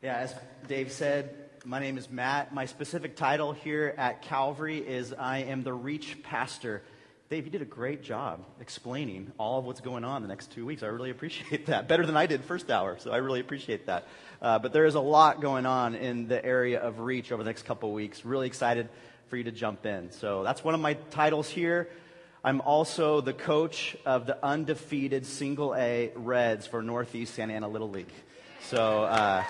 Yeah, as Dave said, my name is Matt. My specific title here at Calvary is I am the Reach Pastor. Dave, you did a great job explaining all of what's going on the next two weeks. I really appreciate that. Better than I did first hour, so I really appreciate that. Uh, but there is a lot going on in the area of Reach over the next couple weeks. Really excited for you to jump in. So that's one of my titles here. I'm also the coach of the undefeated single A Reds for Northeast Santa Ana Little League. So, uh,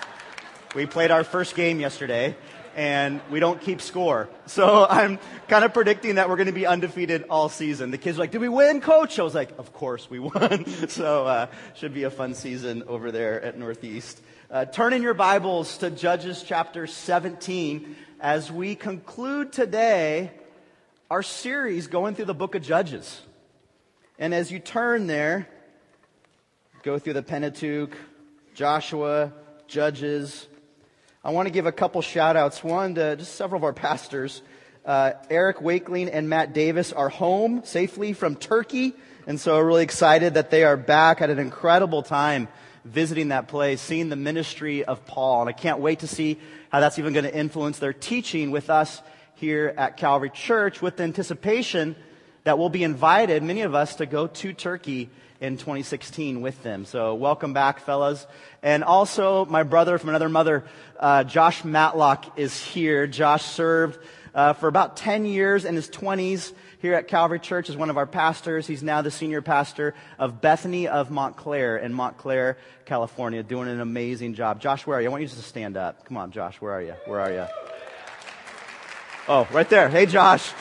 we played our first game yesterday and we don't keep score. So I'm kind of predicting that we're going to be undefeated all season. The kids are like, did we win, coach? I was like, of course we won. so, uh, should be a fun season over there at Northeast. Uh, turn in your Bibles to Judges chapter 17 as we conclude today our series going through the book of Judges. And as you turn there, go through the Pentateuch, Joshua, Judges, I want to give a couple shout outs. One to just several of our pastors. Uh, Eric Wakeling and Matt Davis are home safely from Turkey. And so we're really excited that they are back. at an incredible time visiting that place, seeing the ministry of Paul. And I can't wait to see how that's even going to influence their teaching with us here at Calvary Church with the anticipation that we'll be invited, many of us, to go to Turkey in 2016 with them. So welcome back, fellas. And also, my brother from another mother, uh, Josh Matlock, is here. Josh served uh, for about 10 years in his 20s here at Calvary Church as one of our pastors. He's now the senior pastor of Bethany of Montclair in Montclair, California, doing an amazing job. Josh, where are you? I want you just to stand up. Come on, Josh, where are you? Where are you? Oh, right there. Hey, Josh.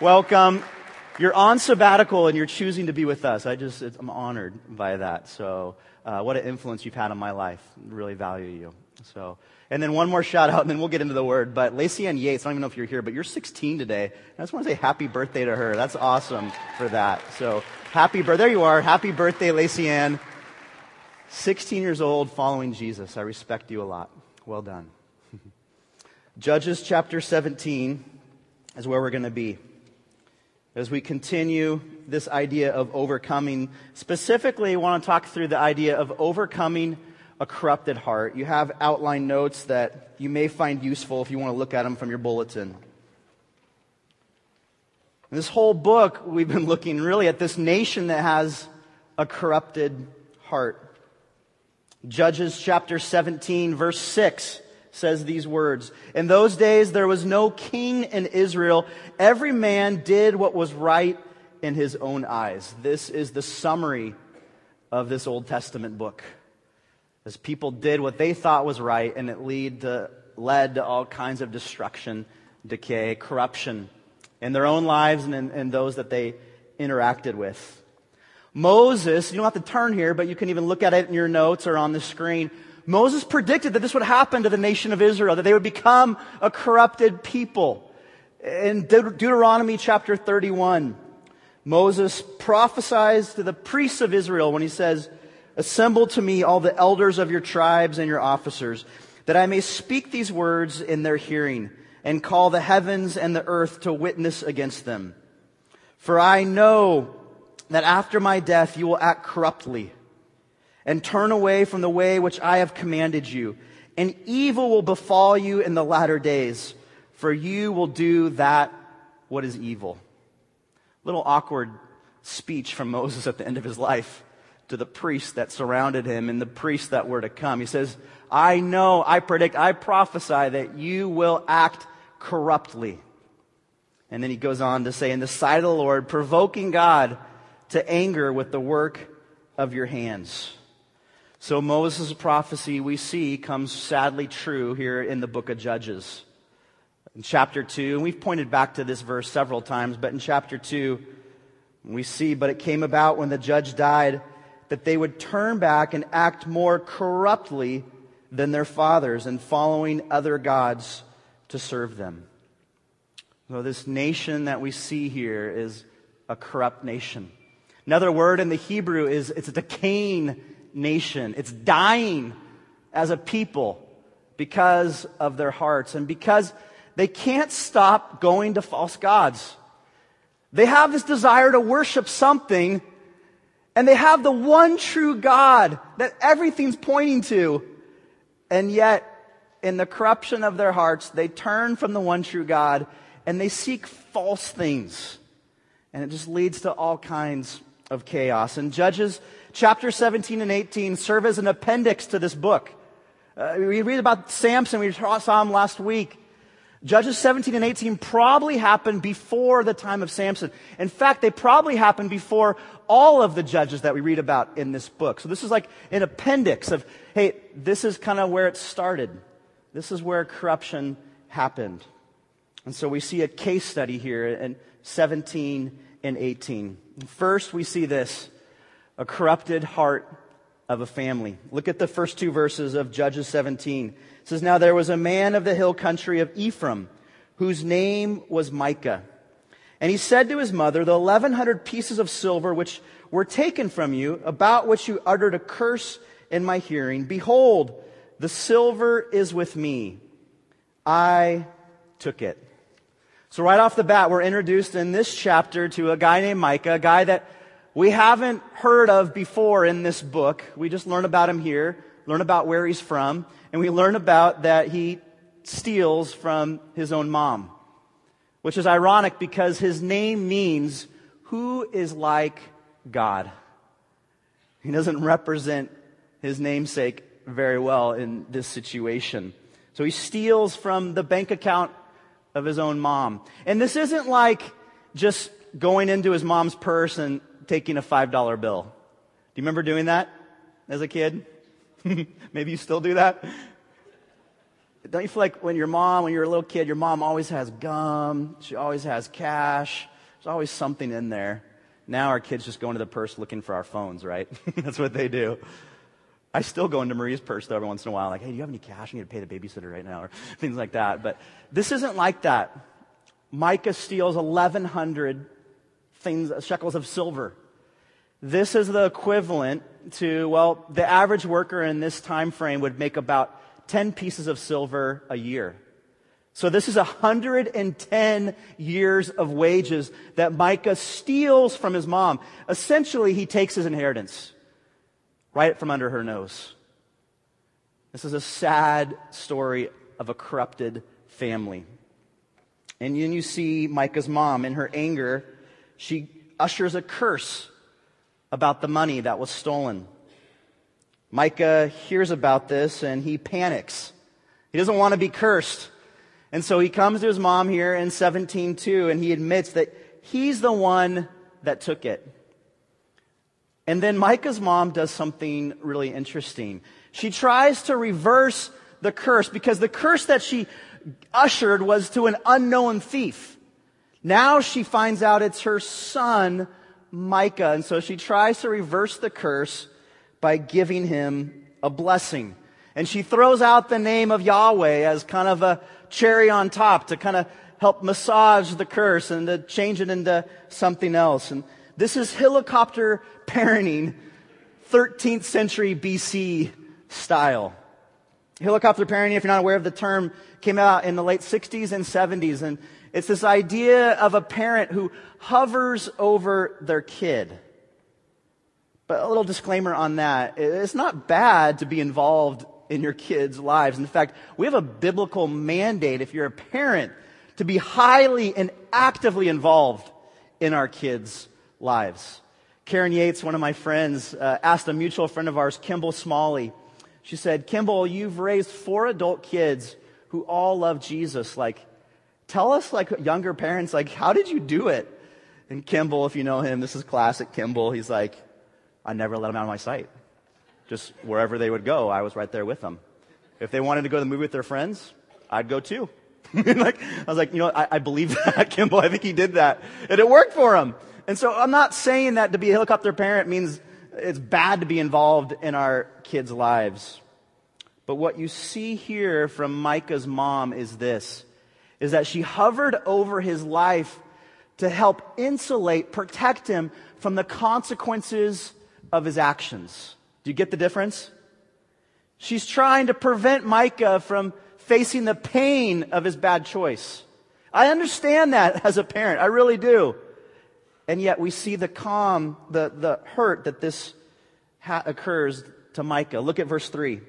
Welcome you're on sabbatical and you're choosing to be with us. I just, I'm honored by that. So, uh, what an influence you've had on my life. Really value you. So, and then one more shout out and then we'll get into the word. But Lacey Ann Yates, I don't even know if you're here, but you're 16 today. I just want to say happy birthday to her. That's awesome for that. So, happy birthday. There you are. Happy birthday, Lacey Ann. 16 years old following Jesus. I respect you a lot. Well done. Judges chapter 17 is where we're going to be as we continue this idea of overcoming. Specifically, I want to talk through the idea of overcoming a corrupted heart. You have outline notes that you may find useful if you want to look at them from your bulletin. In this whole book, we've been looking really at this nation that has a corrupted heart. Judges chapter 17, verse 6 says these words. In those days, there was no king in Israel. Every man did what was right in his own eyes. This is the summary of this Old Testament book. As people did what they thought was right, and it lead to, led to all kinds of destruction, decay, corruption in their own lives and in, in those that they interacted with. Moses, you don't have to turn here, but you can even look at it in your notes or on the screen. Moses predicted that this would happen to the nation of Israel, that they would become a corrupted people. In De- Deuteronomy chapter 31, Moses prophesies to the priests of Israel when he says, Assemble to me all the elders of your tribes and your officers, that I may speak these words in their hearing, and call the heavens and the earth to witness against them. For I know that after my death you will act corruptly and turn away from the way which I have commanded you. And evil will befall you in the latter days, for you will do that what is evil. Little awkward speech from Moses at the end of his life to the priests that surrounded him and the priests that were to come. He says, I know, I predict, I prophesy that you will act corruptly. And then he goes on to say, in the sight of the Lord, provoking God to anger with the work of your hands. So Moses' prophecy we see comes sadly true here in the book of Judges. In chapter 2, and we've pointed back to this verse several times, but in chapter 2, we see, but it came about when the judge died that they would turn back and act more corruptly than their fathers and following other gods to serve them. So this nation that we see here is a corrupt nation. Another word in the Hebrew is it's a decaying nation. It's dying as a people because of their hearts and because they can't stop going to false gods. They have this desire to worship something and they have the one true God that everything's pointing to. And yet, in the corruption of their hearts, they turn from the one true God and they seek false things. And it just leads to all kinds of chaos. And Judges chapter 17 and 18 serve as an appendix to this book. Uh, we read about Samson, we saw him last week. Judges 17 and 18 probably happened before the time of Samson. In fact, they probably happened before all of the judges that we read about in this book. So this is like an appendix of, hey, this is kind of where it started. This is where corruption happened. And so we see a case study here in 17 and 18. First, we see this a corrupted heart of a family. Look at the first two verses of Judges 17. It says, Now there was a man of the hill country of Ephraim, whose name was Micah. And he said to his mother, The 1100 pieces of silver which were taken from you, about which you uttered a curse in my hearing, behold, the silver is with me. I took it. So right off the bat, we're introduced in this chapter to a guy named Micah, a guy that we haven't heard of before in this book. We just learn about him here, learn about where he's from, and we learn about that he steals from his own mom. Which is ironic because his name means who is like God. He doesn't represent his namesake very well in this situation. So he steals from the bank account of his own mom. And this isn't like just going into his mom's purse and taking a $5 bill. Do you remember doing that as a kid? Maybe you still do that? Don't you feel like when your mom, when you're a little kid, your mom always has gum, she always has cash, there's always something in there. Now our kids just go into the purse looking for our phones, right? That's what they do. I still go into Marie's purse though every once in a while, like, hey, do you have any cash? I need to pay the babysitter right now, or things like that. But this isn't like that. Micah steals 1,100 things, shekels of silver. This is the equivalent to, well, the average worker in this time frame would make about 10 pieces of silver a year. So this is 110 years of wages that Micah steals from his mom. Essentially, he takes his inheritance right from under her nose. This is a sad story of a corrupted family. And then you see Micah's mom in her anger, she ushers a curse about the money that was stolen. Micah hears about this and he panics. He doesn't want to be cursed. And so he comes to his mom here in 17:2 and he admits that he's the one that took it. And then Micah's mom does something really interesting. She tries to reverse the curse because the curse that she ushered was to an unknown thief. Now she finds out it's her son, Micah. And so she tries to reverse the curse by giving him a blessing. And she throws out the name of Yahweh as kind of a cherry on top to kind of help massage the curse and to change it into something else. And this is helicopter parenting, 13th century BC style. Helicopter parenting, if you're not aware of the term, came out in the late 60s and 70s. And it's this idea of a parent who hovers over their kid. But a little disclaimer on that. It's not bad to be involved in your kids' lives. In fact, we have a biblical mandate, if you're a parent, to be highly and actively involved in our kids' lives. Karen Yates, one of my friends, uh, asked a mutual friend of ours, Kimball Smalley. She said, Kimball, you've raised four adult kids who all love Jesus. Like, tell us, like, younger parents, like, how did you do it? And Kimball, if you know him, this is classic Kimball. He's like, I never let them out of my sight. Just wherever they would go, I was right there with them. If they wanted to go to the movie with their friends, I'd go too. like, I was like, you know, I, I believe that, Kimball. I think he did that. And it worked for him. And so I'm not saying that to be a helicopter parent means it's bad to be involved in our kids' lives. But what you see here from Micah's mom is this, is that she hovered over his life to help insulate, protect him from the consequences of his actions. Do you get the difference? She's trying to prevent Micah from facing the pain of his bad choice. I understand that as a parent. I really do. And yet we see the calm, the, the hurt that this ha- occurs to Micah. Look at verse 3.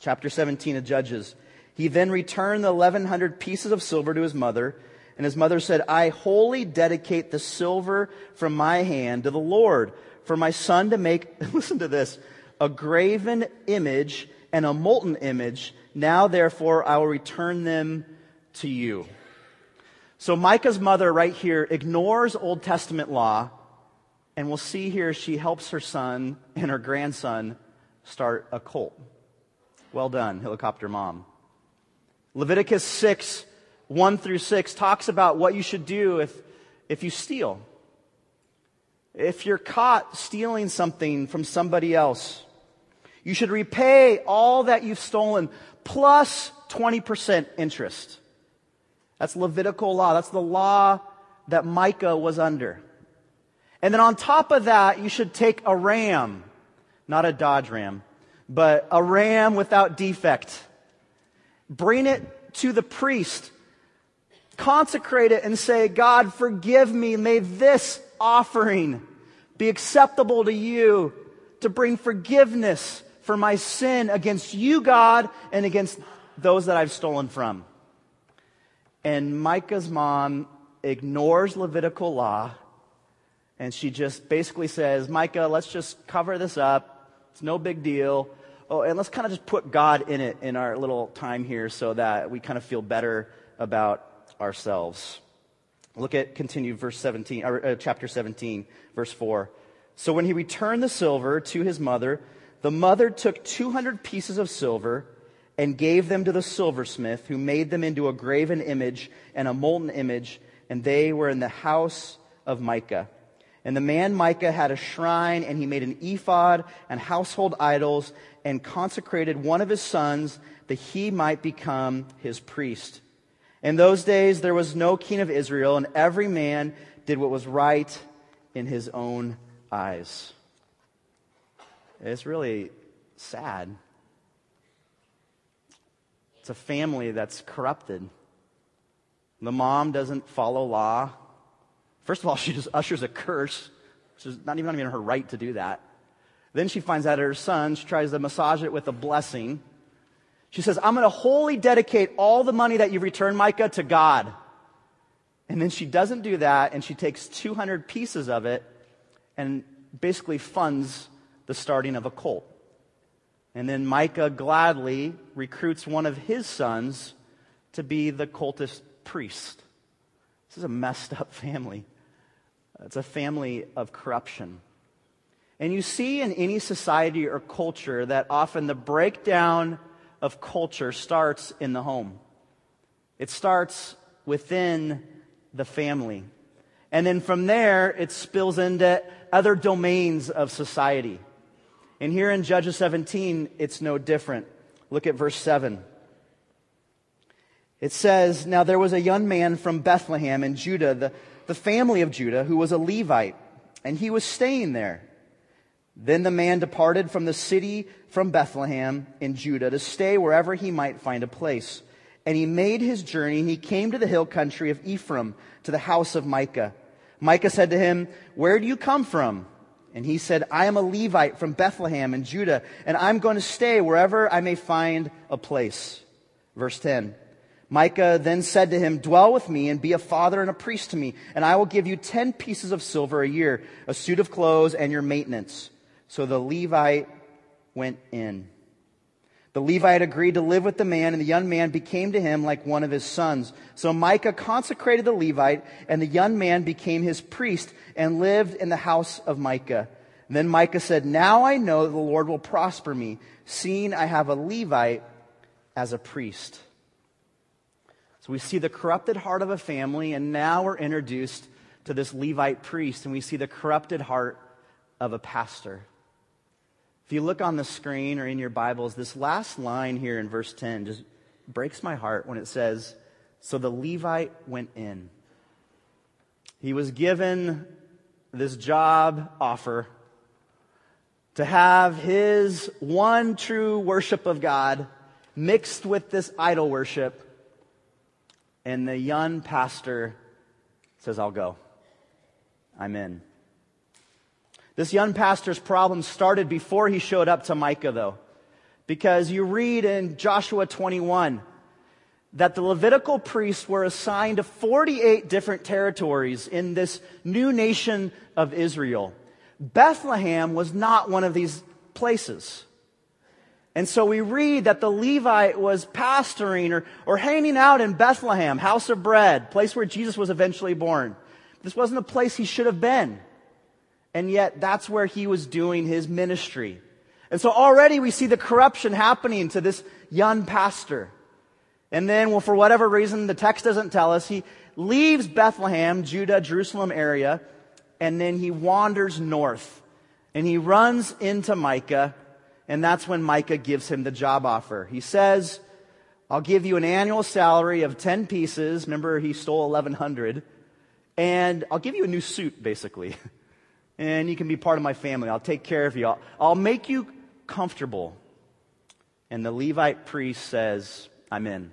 Chapter 17 of Judges. He then returned the 1100 pieces of silver to his mother, and his mother said, I wholly dedicate the silver from my hand to the Lord for my son to make, listen to this, a graven image and a molten image. Now, therefore, I will return them to you. So Micah's mother right here ignores Old Testament law, and we'll see here she helps her son and her grandson start a cult. Well done, helicopter mom. Leviticus 6, 1 through 6 talks about what you should do if, if you steal. If you're caught stealing something from somebody else, you should repay all that you've stolen plus 20% interest. That's Levitical law. That's the law that Micah was under. And then on top of that, you should take a ram, not a Dodge Ram, but a ram without defect. Bring it to the priest. Consecrate it and say, God, forgive me. May this offering be acceptable to you to bring forgiveness for my sin against you, God, and against those that I've stolen from. And Micah's mom ignores Levitical law and she just basically says, Micah, let's just cover this up. It's no big deal. Oh, and let's kind of just put God in it in our little time here so that we kind of feel better about ourselves. Look at continue verse 17, or, uh, chapter 17, verse 4. So when he returned the silver to his mother, the mother took 200 pieces of silver and gave them to the silversmith, who made them into a graven image and a molten image, and they were in the house of Micah. And the man Micah had a shrine, and he made an ephod and household idols, and consecrated one of his sons that he might become his priest. In those days there was no king of Israel, and every man did what was right in his own eyes. It's really sad. It's a family that's corrupted. The mom doesn't follow law. First of all, she just ushers a curse, is not even, not even her right to do that. Then she finds out her son, she tries to massage it with a blessing. She says, I'm going to wholly dedicate all the money that you return, Micah, to God. And then she doesn't do that, and she takes 200 pieces of it and basically funds the starting of a cult. And then Micah gladly recruits one of his sons to be the cultist priest. This is a messed up family. It's a family of corruption. And you see in any society or culture that often the breakdown of culture starts in the home. It starts within the family. And then from there, it spills into other domains of society. And here in Judges 17, it's no different. Look at verse 7. It says, Now there was a young man from Bethlehem in Judah, the, the family of Judah, who was a Levite, and he was staying there. Then the man departed from the city from Bethlehem in Judah to stay wherever he might find a place. And he made his journey, and he came to the hill country of Ephraim, to the house of Micah. Micah said to him, Where do you come from? And he said, I am a Levite from Bethlehem in Judah, and I'm going to stay wherever I may find a place. Verse 10. Micah then said to him, Dwell with me and be a father and a priest to me, and I will give you ten pieces of silver a year, a suit of clothes, and your maintenance. So the Levite went in. The Levite agreed to live with the man, and the young man became to him like one of his sons. So Micah consecrated the Levite, and the young man became his priest and lived in the house of Micah. And then Micah said, Now I know the Lord will prosper me, seeing I have a Levite as a priest. So we see the corrupted heart of a family, and now we're introduced to this Levite priest, and we see the corrupted heart of a pastor. If you look on the screen or in your Bibles, this last line here in verse 10 just breaks my heart when it says, So the Levite went in. He was given this job offer to have his one true worship of God mixed with this idol worship. And the young pastor says, I'll go. I'm in. This young pastor's problem started before he showed up to Micah, though. Because you read in Joshua 21 that the Levitical priests were assigned to 48 different territories in this new nation of Israel. Bethlehem was not one of these places. And so we read that the Levite was pastoring or, or hanging out in Bethlehem, house of bread, place where Jesus was eventually born. This wasn't a place he should have been. And yet that's where he was doing his ministry. And so already we see the corruption happening to this young pastor. And then, well, for whatever reason, the text doesn't tell us, he leaves Bethlehem, Judah, Jerusalem area, and then he wanders north. And he runs into Micah, and that's when Micah gives him the job offer. He says, I'll give you an annual salary of 10 pieces. Remember, he stole 1,100. And I'll give you a new suit, basically. And you can be part of my family. I'll take care of you. I'll, I'll make you comfortable. And the Levite priest says, I'm in.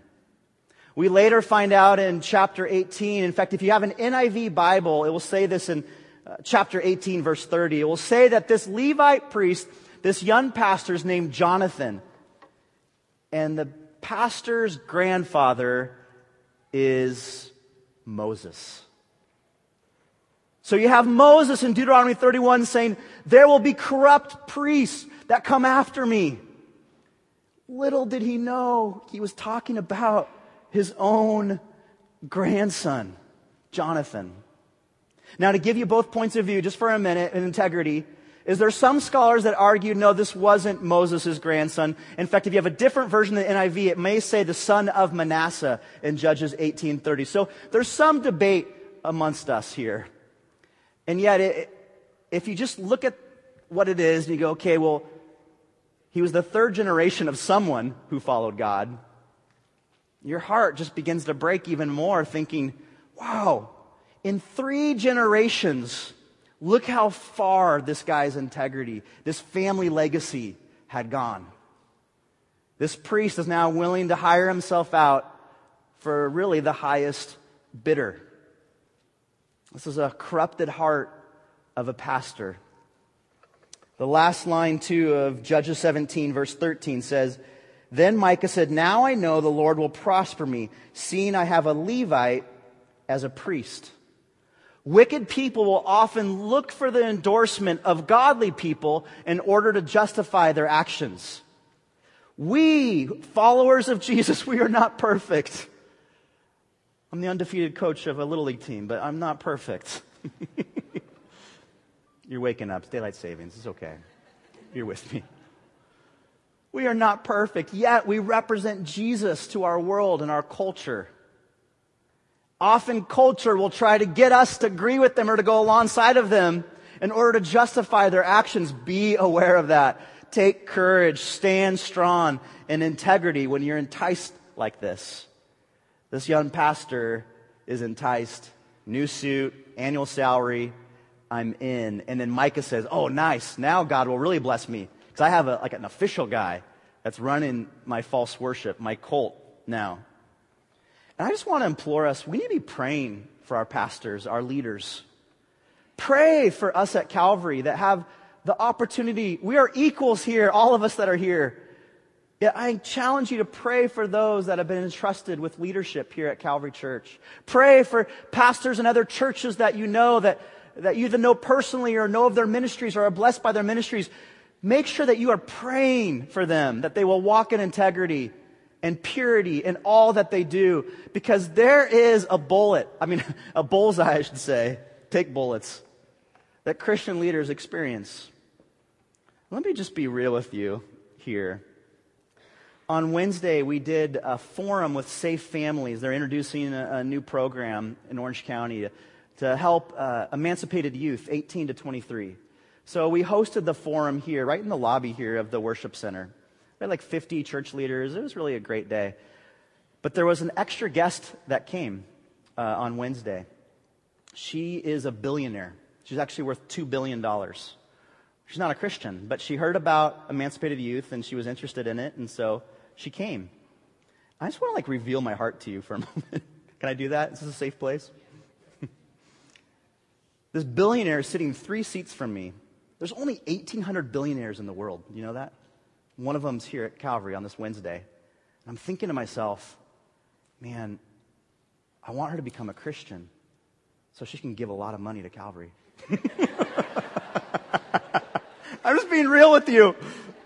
We later find out in chapter 18, in fact, if you have an NIV Bible, it will say this in uh, chapter 18, verse 30. It will say that this Levite priest, this young pastor is named Jonathan. And the pastor's grandfather is Moses. So you have Moses in Deuteronomy 31 saying, There will be corrupt priests that come after me. Little did he know he was talking about his own grandson, Jonathan. Now, to give you both points of view, just for a minute, in integrity, is there some scholars that argue, no, this wasn't Moses' grandson. In fact, if you have a different version of the NIV, it may say the son of Manasseh in Judges 1830. So there's some debate amongst us here. And yet, it, if you just look at what it is and you go, okay, well, he was the third generation of someone who followed God your heart just begins to break even more, thinking, wow, in three generations, look how far this guy's integrity, this family legacy had gone. This priest is now willing to hire himself out for really the highest bidder. This is a corrupted heart of a pastor. The last line, too, of Judges 17, verse 13 says, then Micah said, Now I know the Lord will prosper me, seeing I have a Levite as a priest. Wicked people will often look for the endorsement of godly people in order to justify their actions. We, followers of Jesus, we are not perfect. I'm the undefeated coach of a little league team, but I'm not perfect. You're waking up. It's daylight savings. It's okay. You're with me. We are not perfect, yet we represent Jesus to our world and our culture. Often culture will try to get us to agree with them or to go alongside of them in order to justify their actions. Be aware of that. Take courage, stand strong in integrity when you're enticed like this. This young pastor is enticed. New suit, annual salary, I'm in. And then Micah says, Oh, nice. Now God will really bless me. Because I have a, like an official guy that's running my false worship, my cult now. And I just want to implore us we need to be praying for our pastors, our leaders. Pray for us at Calvary that have the opportunity. We are equals here, all of us that are here. I challenge you to pray for those that have been entrusted with leadership here at Calvary Church. Pray for pastors and other churches that you know that, that you either know personally or know of their ministries or are blessed by their ministries make sure that you are praying for them, that they will walk in integrity and purity in all that they do, because there is a bullet, I mean, a bullseye, I should say, take bullets, that Christian leaders experience. Let me just be real with you here. On Wednesday, we did a forum with Safe Families. They're introducing a, a new program in Orange County to, to help uh, emancipated youth, 18 to 23. So we hosted the forum here, right in the lobby here of the worship center. We had like 50 church leaders. It was really a great day. But there was an extra guest that came uh, on Wednesday. She is a billionaire. She's actually worth $2 billion. She's not a Christian, but she heard about emancipated youth and she was interested in it, and so she came. I just want to like reveal my heart to you for a moment. Can I do that? Is this a safe place? this billionaire is sitting three seats from me. There's only 1,800 billionaires in the world. You know that? One of them's here at Calvary on this Wednesday. And I'm thinking to myself, man, I want her to become a Christian so she can give a lot of money to Calvary. I'm just being real with you.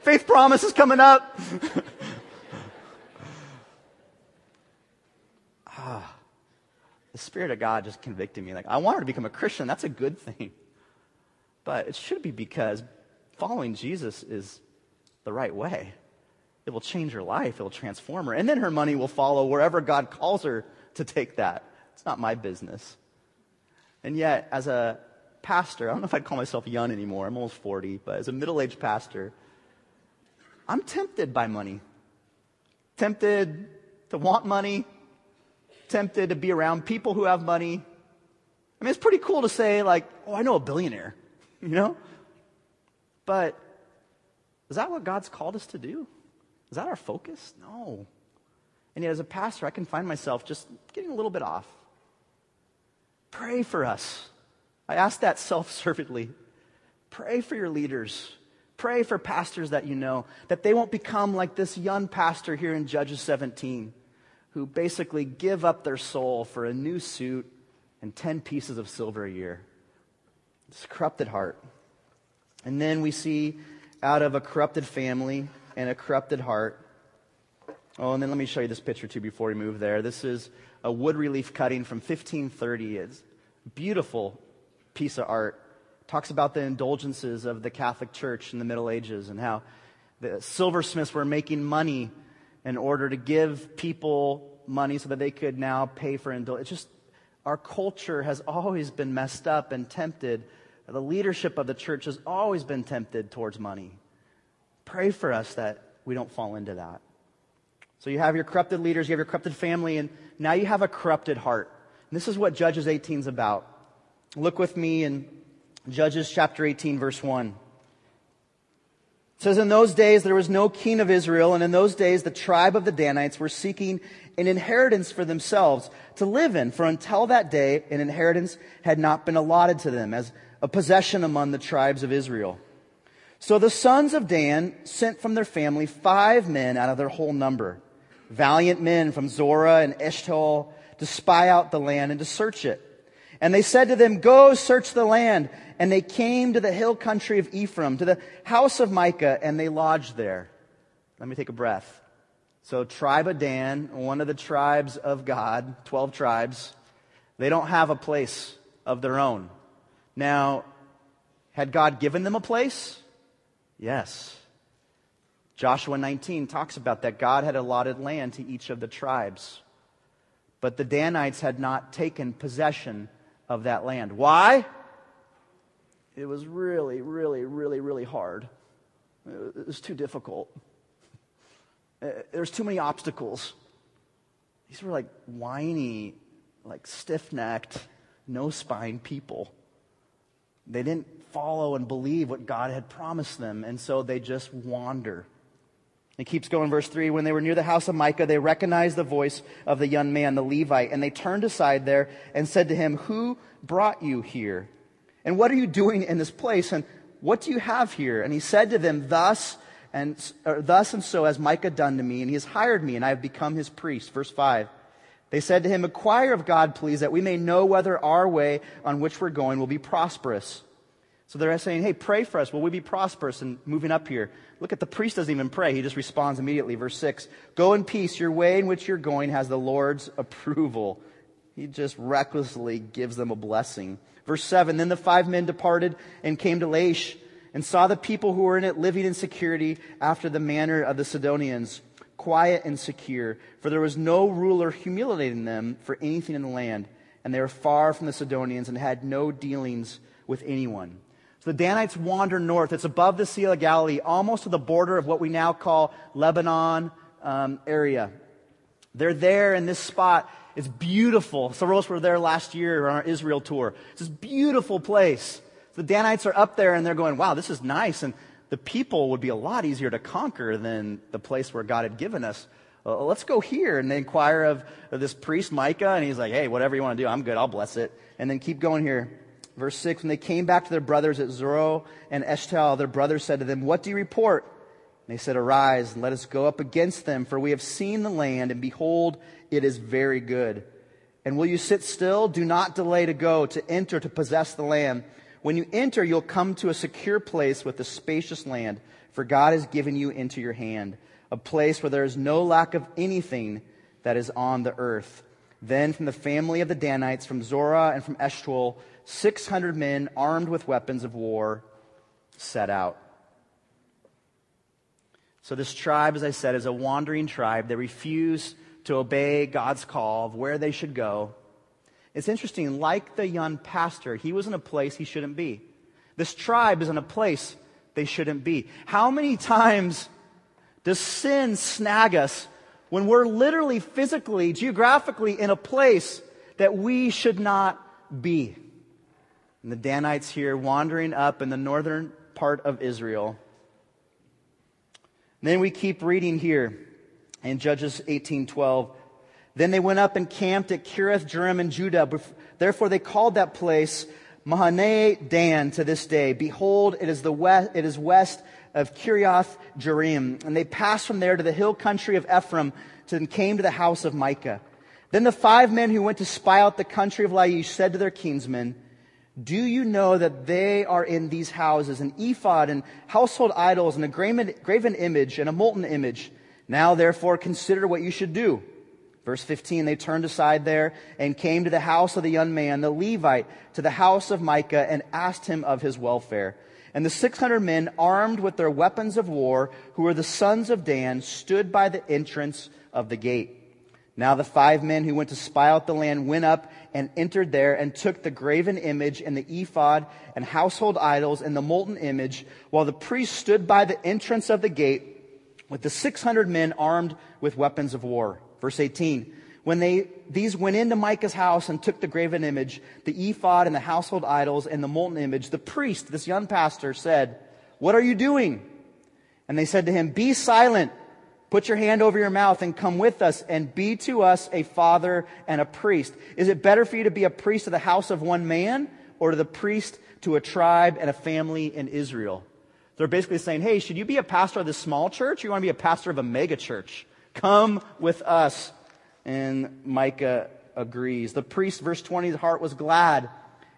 Faith promise is coming up. ah, the Spirit of God just convicted me. Like, I want her to become a Christian. That's a good thing. But it should be because following Jesus is the right way. It will change her life, it will transform her. And then her money will follow wherever God calls her to take that. It's not my business. And yet, as a pastor, I don't know if I'd call myself young anymore, I'm almost 40, but as a middle aged pastor, I'm tempted by money. Tempted to want money, tempted to be around people who have money. I mean, it's pretty cool to say, like, oh, I know a billionaire, you know? But is that what God's called us to do? Is that our focus? No. And yet, as a pastor, I can find myself just getting a little bit off. Pray for us. I ask that self servedly. Pray for your leaders. Pray for pastors that you know, that they won't become like this young pastor here in Judges 17, who basically give up their soul for a new suit and 10 pieces of silver a year. It's a corrupted heart. And then we see out of a corrupted family and a corrupted heart. Oh, and then let me show you this picture too before we move there. This is a wood relief cutting from 1530. It's beautiful piece of art. Talks about the indulgences of the Catholic Church in the Middle Ages and how the silversmiths were making money in order to give people money so that they could now pay for indulgence. It's just our culture has always been messed up and tempted the leadership of the church has always been tempted towards money. Pray for us that we don't fall into that. So you have your corrupted leaders, you have your corrupted family, and now you have a corrupted heart. And this is what Judges 18 is about. Look with me in Judges chapter 18, verse 1. It says, In those days there was no king of Israel, and in those days the tribe of the Danites were seeking an inheritance for themselves to live in, for until that day an inheritance had not been allotted to them, as a possession among the tribes of Israel. So the sons of Dan sent from their family five men out of their whole number, valiant men from Zorah and Eshtaol, to spy out the land and to search it. And they said to them, Go search the land. And they came to the hill country of Ephraim, to the house of Micah, and they lodged there. Let me take a breath. So, tribe of Dan, one of the tribes of God, 12 tribes, they don't have a place of their own. Now, had God given them a place? Yes. Joshua 19 talks about that God had allotted land to each of the tribes. But the Danites had not taken possession of that land. Why? It was really, really, really, really hard. It was too difficult. Uh, There's too many obstacles. These were like whiny, like stiff necked, no spine people. They didn't follow and believe what God had promised them, and so they just wander. It keeps going, verse 3. When they were near the house of Micah, they recognized the voice of the young man, the Levite, and they turned aside there and said to him, Who brought you here? And what are you doing in this place? And what do you have here? And he said to them, Thus and thus and so has Micah done to me, and he has hired me, and I have become his priest. Verse 5. They said to him, Inquire of God, please, that we may know whether our way on which we're going will be prosperous. So they're saying, Hey, pray for us. Will we be prosperous? And moving up here, look at the priest doesn't even pray. He just responds immediately. Verse 6 Go in peace. Your way in which you're going has the Lord's approval. He just recklessly gives them a blessing. Verse 7 Then the five men departed and came to Laish and saw the people who were in it living in security after the manner of the Sidonians quiet and secure, for there was no ruler humiliating them for anything in the land, and they were far from the Sidonians and had no dealings with anyone. So the Danites wander north. It's above the Sea of Galilee, almost to the border of what we now call Lebanon um, area. They're there in this spot. It's beautiful. Several of us were there last year on our Israel tour. It's this beautiful place. The Danites are up there and they're going, wow, this is nice. And the people would be a lot easier to conquer than the place where God had given us. Well, let's go here. And they inquire of this priest, Micah, and he's like, hey, whatever you want to do, I'm good, I'll bless it. And then keep going here. Verse 6 When they came back to their brothers at Zorah and Eshtaol, their brothers said to them, What do you report? they said, Arise and let us go up against them, for we have seen the land, and behold, it is very good. And will you sit still? Do not delay to go, to enter, to possess the land. When you enter, you'll come to a secure place with a spacious land, for God has given you into your hand, a place where there is no lack of anything that is on the earth. Then from the family of the Danites, from Zorah and from Eshtaol, 600 men armed with weapons of war set out. So, this tribe, as I said, is a wandering tribe. They refuse to obey God's call of where they should go. It's interesting, like the young pastor, he was in a place he shouldn't be. This tribe is in a place they shouldn't be. How many times does sin snag us when we're literally, physically, geographically in a place that we should not be? And the Danites here wandering up in the northern part of Israel. And then we keep reading here in Judges 18:12. Then they went up and camped at Kiriath Jearim in Judah. Therefore they called that place Mahaneh Dan to this day. Behold, it is the west, it is west of Kiriath Jearim. And they passed from there to the hill country of Ephraim and came to the house of Micah. Then the five men who went to spy out the country of Laish said to their kinsmen, do you know that they are in these houses an ephod and household idols and a graven image and a molten image? Now therefore consider what you should do. Verse 15, they turned aside there and came to the house of the young man, the Levite, to the house of Micah and asked him of his welfare. And the 600 men armed with their weapons of war, who were the sons of Dan, stood by the entrance of the gate. Now the five men who went to spy out the land went up and entered there and took the graven image and the ephod and household idols and the molten image, while the priest stood by the entrance of the gate with the 600 men armed with weapons of war. Verse 18. When they, these went into Micah's house and took the graven image, the ephod and the household idols and the molten image, the priest, this young pastor, said, What are you doing? And they said to him, Be silent. Put your hand over your mouth and come with us and be to us a father and a priest. Is it better for you to be a priest of the house of one man or to the priest to a tribe and a family in Israel? They're basically saying, hey, should you be a pastor of this small church or you want to be a pastor of a mega church? Come with us. And Micah agrees. The priest, verse 20, his heart was glad.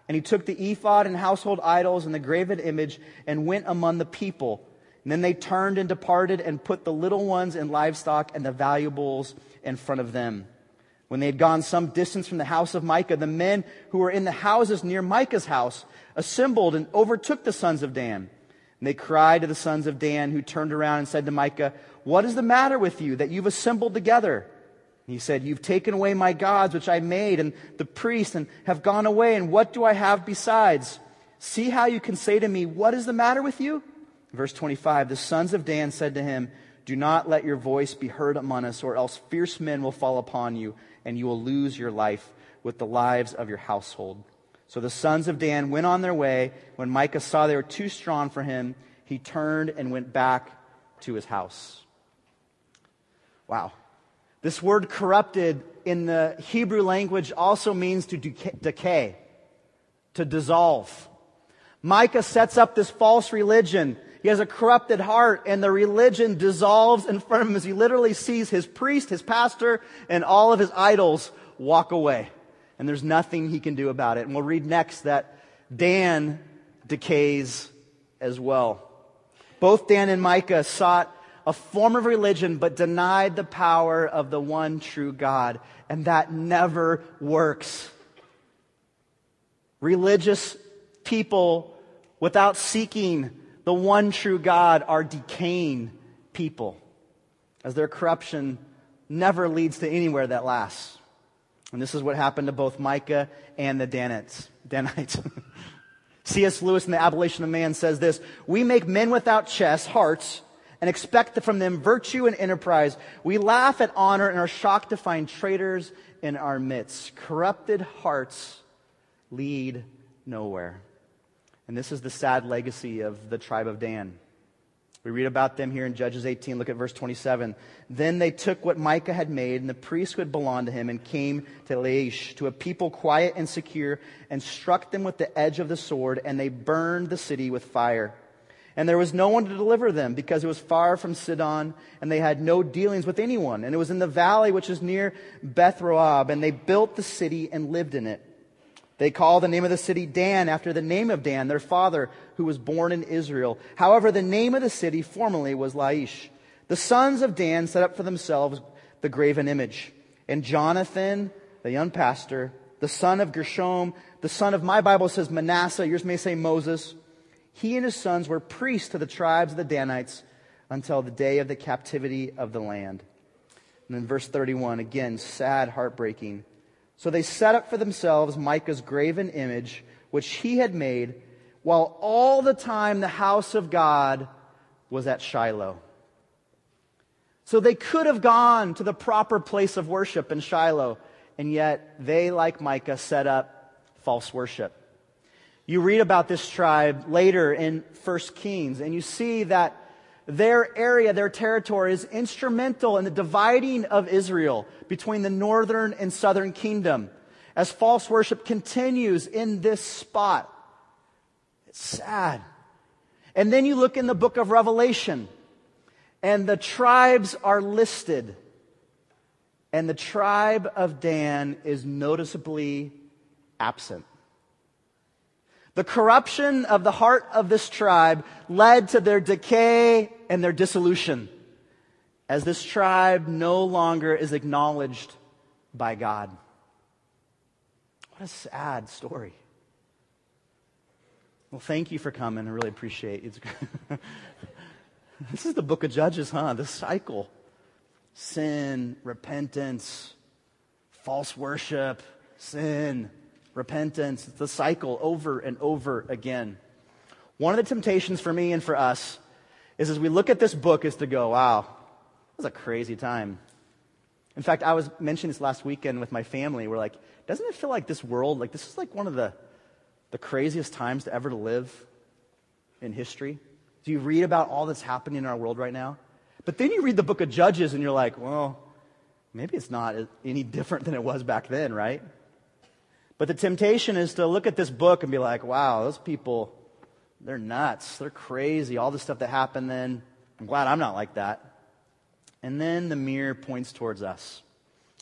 And he took the ephod and household idols and the graven image and went among the people. And then they turned and departed and put the little ones and livestock and the valuables in front of them. When they had gone some distance from the house of Micah, the men who were in the houses near Micah's house assembled and overtook the sons of Dan. And they cried to the sons of Dan, who turned around and said to Micah, What is the matter with you that you've assembled together? He said, You've taken away my gods, which I made, and the priests, and have gone away, and what do I have besides? See how you can say to me, What is the matter with you? Verse 25 The sons of Dan said to him, Do not let your voice be heard among us, or else fierce men will fall upon you, and you will lose your life with the lives of your household. So the sons of Dan went on their way. When Micah saw they were too strong for him, he turned and went back to his house. Wow. This word corrupted in the Hebrew language also means to decay, to dissolve. Micah sets up this false religion. He has a corrupted heart, and the religion dissolves in front of him as he literally sees his priest, his pastor, and all of his idols walk away and there's nothing he can do about it. And we'll read next that Dan decays as well. Both Dan and Micah sought a form of religion but denied the power of the one true God, and that never works. Religious people without seeking the one true God are decaying people, as their corruption never leads to anywhere that lasts. And this is what happened to both Micah and the Danites. Danites. C.S. Lewis in The Abolition of Man says this We make men without chests, hearts, and expect from them virtue and enterprise. We laugh at honor and are shocked to find traitors in our midst. Corrupted hearts lead nowhere. And this is the sad legacy of the tribe of Dan. We read about them here in Judges 18. Look at verse 27. Then they took what Micah had made and the priests who had belonged to him and came to Laish, to a people quiet and secure, and struck them with the edge of the sword, and they burned the city with fire. And there was no one to deliver them because it was far from Sidon and they had no dealings with anyone. And it was in the valley which is near Beth-rehob and they built the city and lived in it. They called the name of the city Dan after the name of Dan, their father, who was born in Israel. However, the name of the city formerly was Laish. The sons of Dan set up for themselves the graven image. And Jonathan, the young pastor, the son of Gershom, the son of my Bible says Manasseh, yours may say Moses. He and his sons were priests to the tribes of the Danites until the day of the captivity of the land. And then verse 31, again, sad, heartbreaking. So they set up for themselves Micah's graven image, which he had made, while all the time the house of God was at Shiloh. So they could have gone to the proper place of worship in Shiloh, and yet they, like Micah, set up false worship. You read about this tribe later in 1 Kings, and you see that their area, their territory is instrumental in the dividing of Israel between the northern and southern kingdom as false worship continues in this spot. It's sad. And then you look in the book of Revelation, and the tribes are listed. And the tribe of Dan is noticeably absent. The corruption of the heart of this tribe led to their decay and their dissolution, as this tribe no longer is acknowledged by God. What a sad story. Well, thank you for coming. I really appreciate it. this is the book of Judges, huh? The cycle sin, repentance, false worship, sin, repentance. The cycle over and over again. One of the temptations for me and for us is as we look at this book is to go, wow, that was a crazy time. In fact, I was mentioning this last weekend with my family. We're like, doesn't it feel like this world, like this is like one of the, the craziest times to ever to live in history? Do you read about all that's happening in our world right now? But then you read the book of Judges and you're like, well, maybe it's not any different than it was back then, right? But the temptation is to look at this book and be like, wow, those people, they're nuts. They're crazy. All the stuff that happened then. I'm glad I'm not like that. And then the mirror points towards us.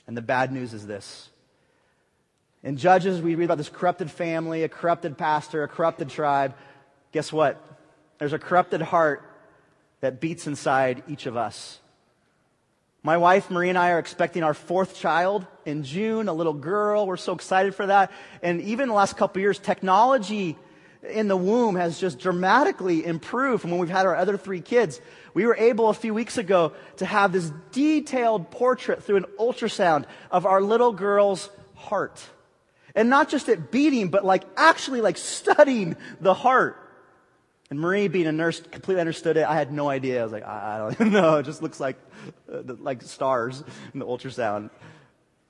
And the bad news is this. In Judges, we read about this corrupted family, a corrupted pastor, a corrupted tribe. Guess what? There's a corrupted heart that beats inside each of us. My wife, Marie, and I are expecting our fourth child in June, a little girl. We're so excited for that. And even the last couple years, technology in the womb has just dramatically improved from when we've had our other three kids. We were able a few weeks ago to have this detailed portrait through an ultrasound of our little girl's heart. And not just it beating, but like actually like studying the heart. And Marie, being a nurse, completely understood it. I had no idea. I was like, I, I don't even know. It just looks like, uh, like stars in the ultrasound.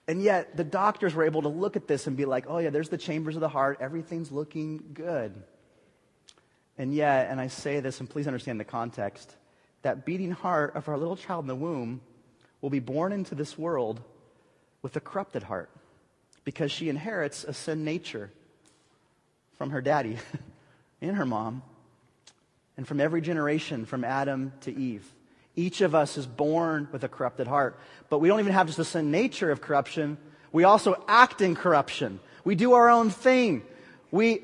And yet, the doctors were able to look at this and be like, oh, yeah, there's the chambers of the heart. Everything's looking good. And yet, and I say this, and please understand the context, that beating heart of our little child in the womb will be born into this world with a corrupted heart because she inherits a sin nature from her daddy and her mom and from every generation from Adam to Eve. Each of us is born with a corrupted heart. But we don't even have just the sin nature of corruption. We also act in corruption. We do our own thing. We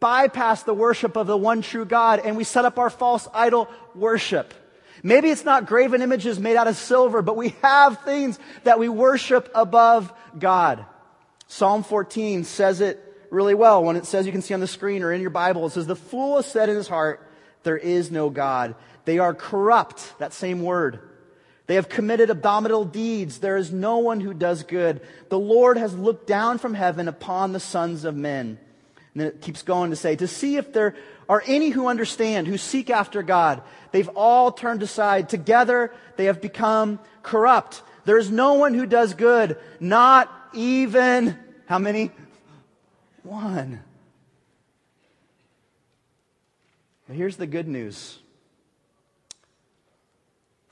bypass the worship of the one true God and we set up our false idol worship. Maybe it's not graven images made out of silver, but we have things that we worship above God. Psalm 14 says it really well when it says you can see on the screen or in your Bible. It says, the fool has said in his heart, there is no God. They are corrupt, that same word. They have committed abominable deeds. There is no one who does good. The Lord has looked down from heaven upon the sons of men. And then it keeps going to say, to see if there are any who understand, who seek after God. They've all turned aside. Together they have become corrupt. There is no one who does good, not even, how many? One. But here's the good news.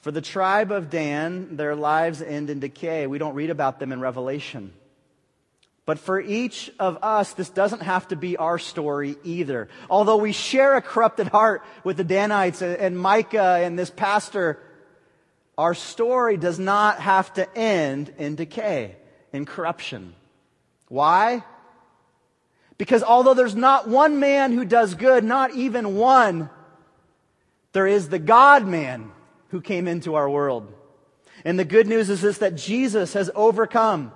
For the tribe of Dan, their lives end in decay. We don't read about them in Revelation. But for each of us, this doesn't have to be our story either. Although we share a corrupted heart with the Danites and Micah and this pastor, our story does not have to end in decay, in corruption. Why? Because although there's not one man who does good, not even one, there is the God man who came into our world. And the good news is this that Jesus has overcome.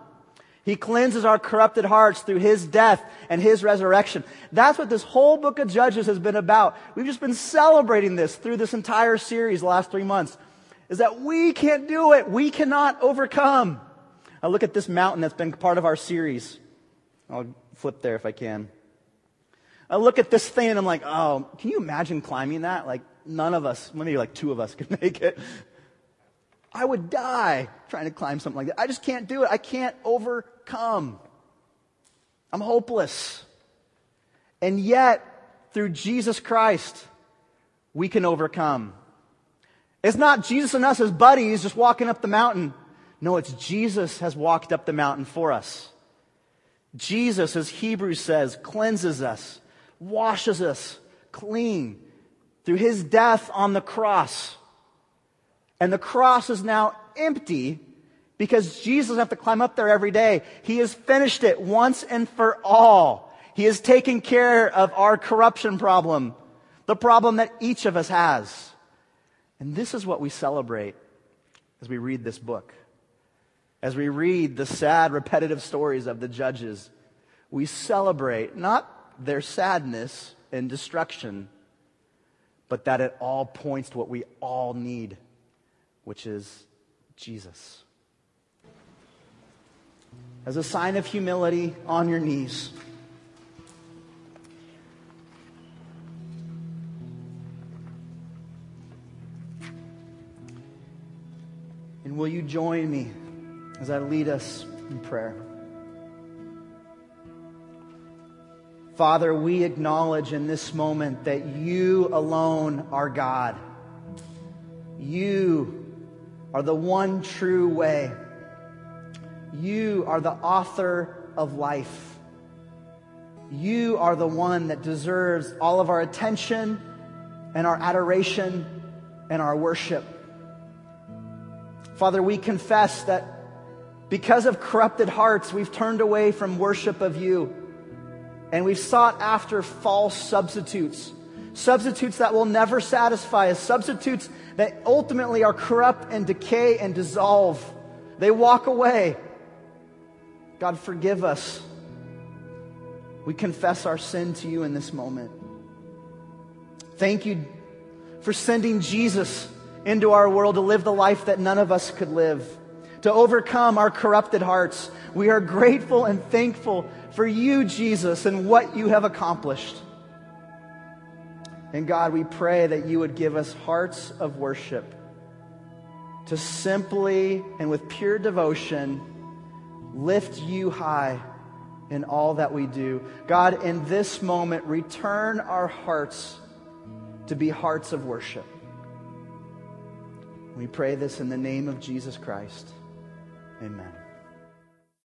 He cleanses our corrupted hearts through his death and his resurrection. That's what this whole book of Judges has been about. We've just been celebrating this through this entire series the last three months. Is that we can't do it. We cannot overcome. I look at this mountain that's been part of our series. I'll flip there if I can. I look at this thing and I'm like, oh, can you imagine climbing that? Like, none of us, maybe like two of us could make it. I would die trying to climb something like that. I just can't do it. I can't overcome. I'm hopeless. And yet, through Jesus Christ, we can overcome. It's not Jesus and us as buddies just walking up the mountain. No, it's Jesus has walked up the mountain for us. Jesus, as Hebrews says, cleanses us, washes us clean through his death on the cross. And the cross is now empty because Jesus doesn't have to climb up there every day. He has finished it once and for all. He has taken care of our corruption problem, the problem that each of us has. And this is what we celebrate as we read this book. As we read the sad, repetitive stories of the judges, we celebrate not their sadness and destruction, but that it all points to what we all need, which is Jesus. As a sign of humility, on your knees. And will you join me as I lead us in prayer? Father, we acknowledge in this moment that you alone are God. You are the one true way. You are the author of life. You are the one that deserves all of our attention and our adoration and our worship. Father, we confess that because of corrupted hearts, we've turned away from worship of you and we've sought after false substitutes. Substitutes that will never satisfy us, substitutes that ultimately are corrupt and decay and dissolve. They walk away. God, forgive us. We confess our sin to you in this moment. Thank you for sending Jesus into our world to live the life that none of us could live, to overcome our corrupted hearts. We are grateful and thankful for you, Jesus, and what you have accomplished. And God, we pray that you would give us hearts of worship to simply and with pure devotion lift you high in all that we do. God, in this moment, return our hearts to be hearts of worship. We pray this in the name of Jesus Christ. Amen.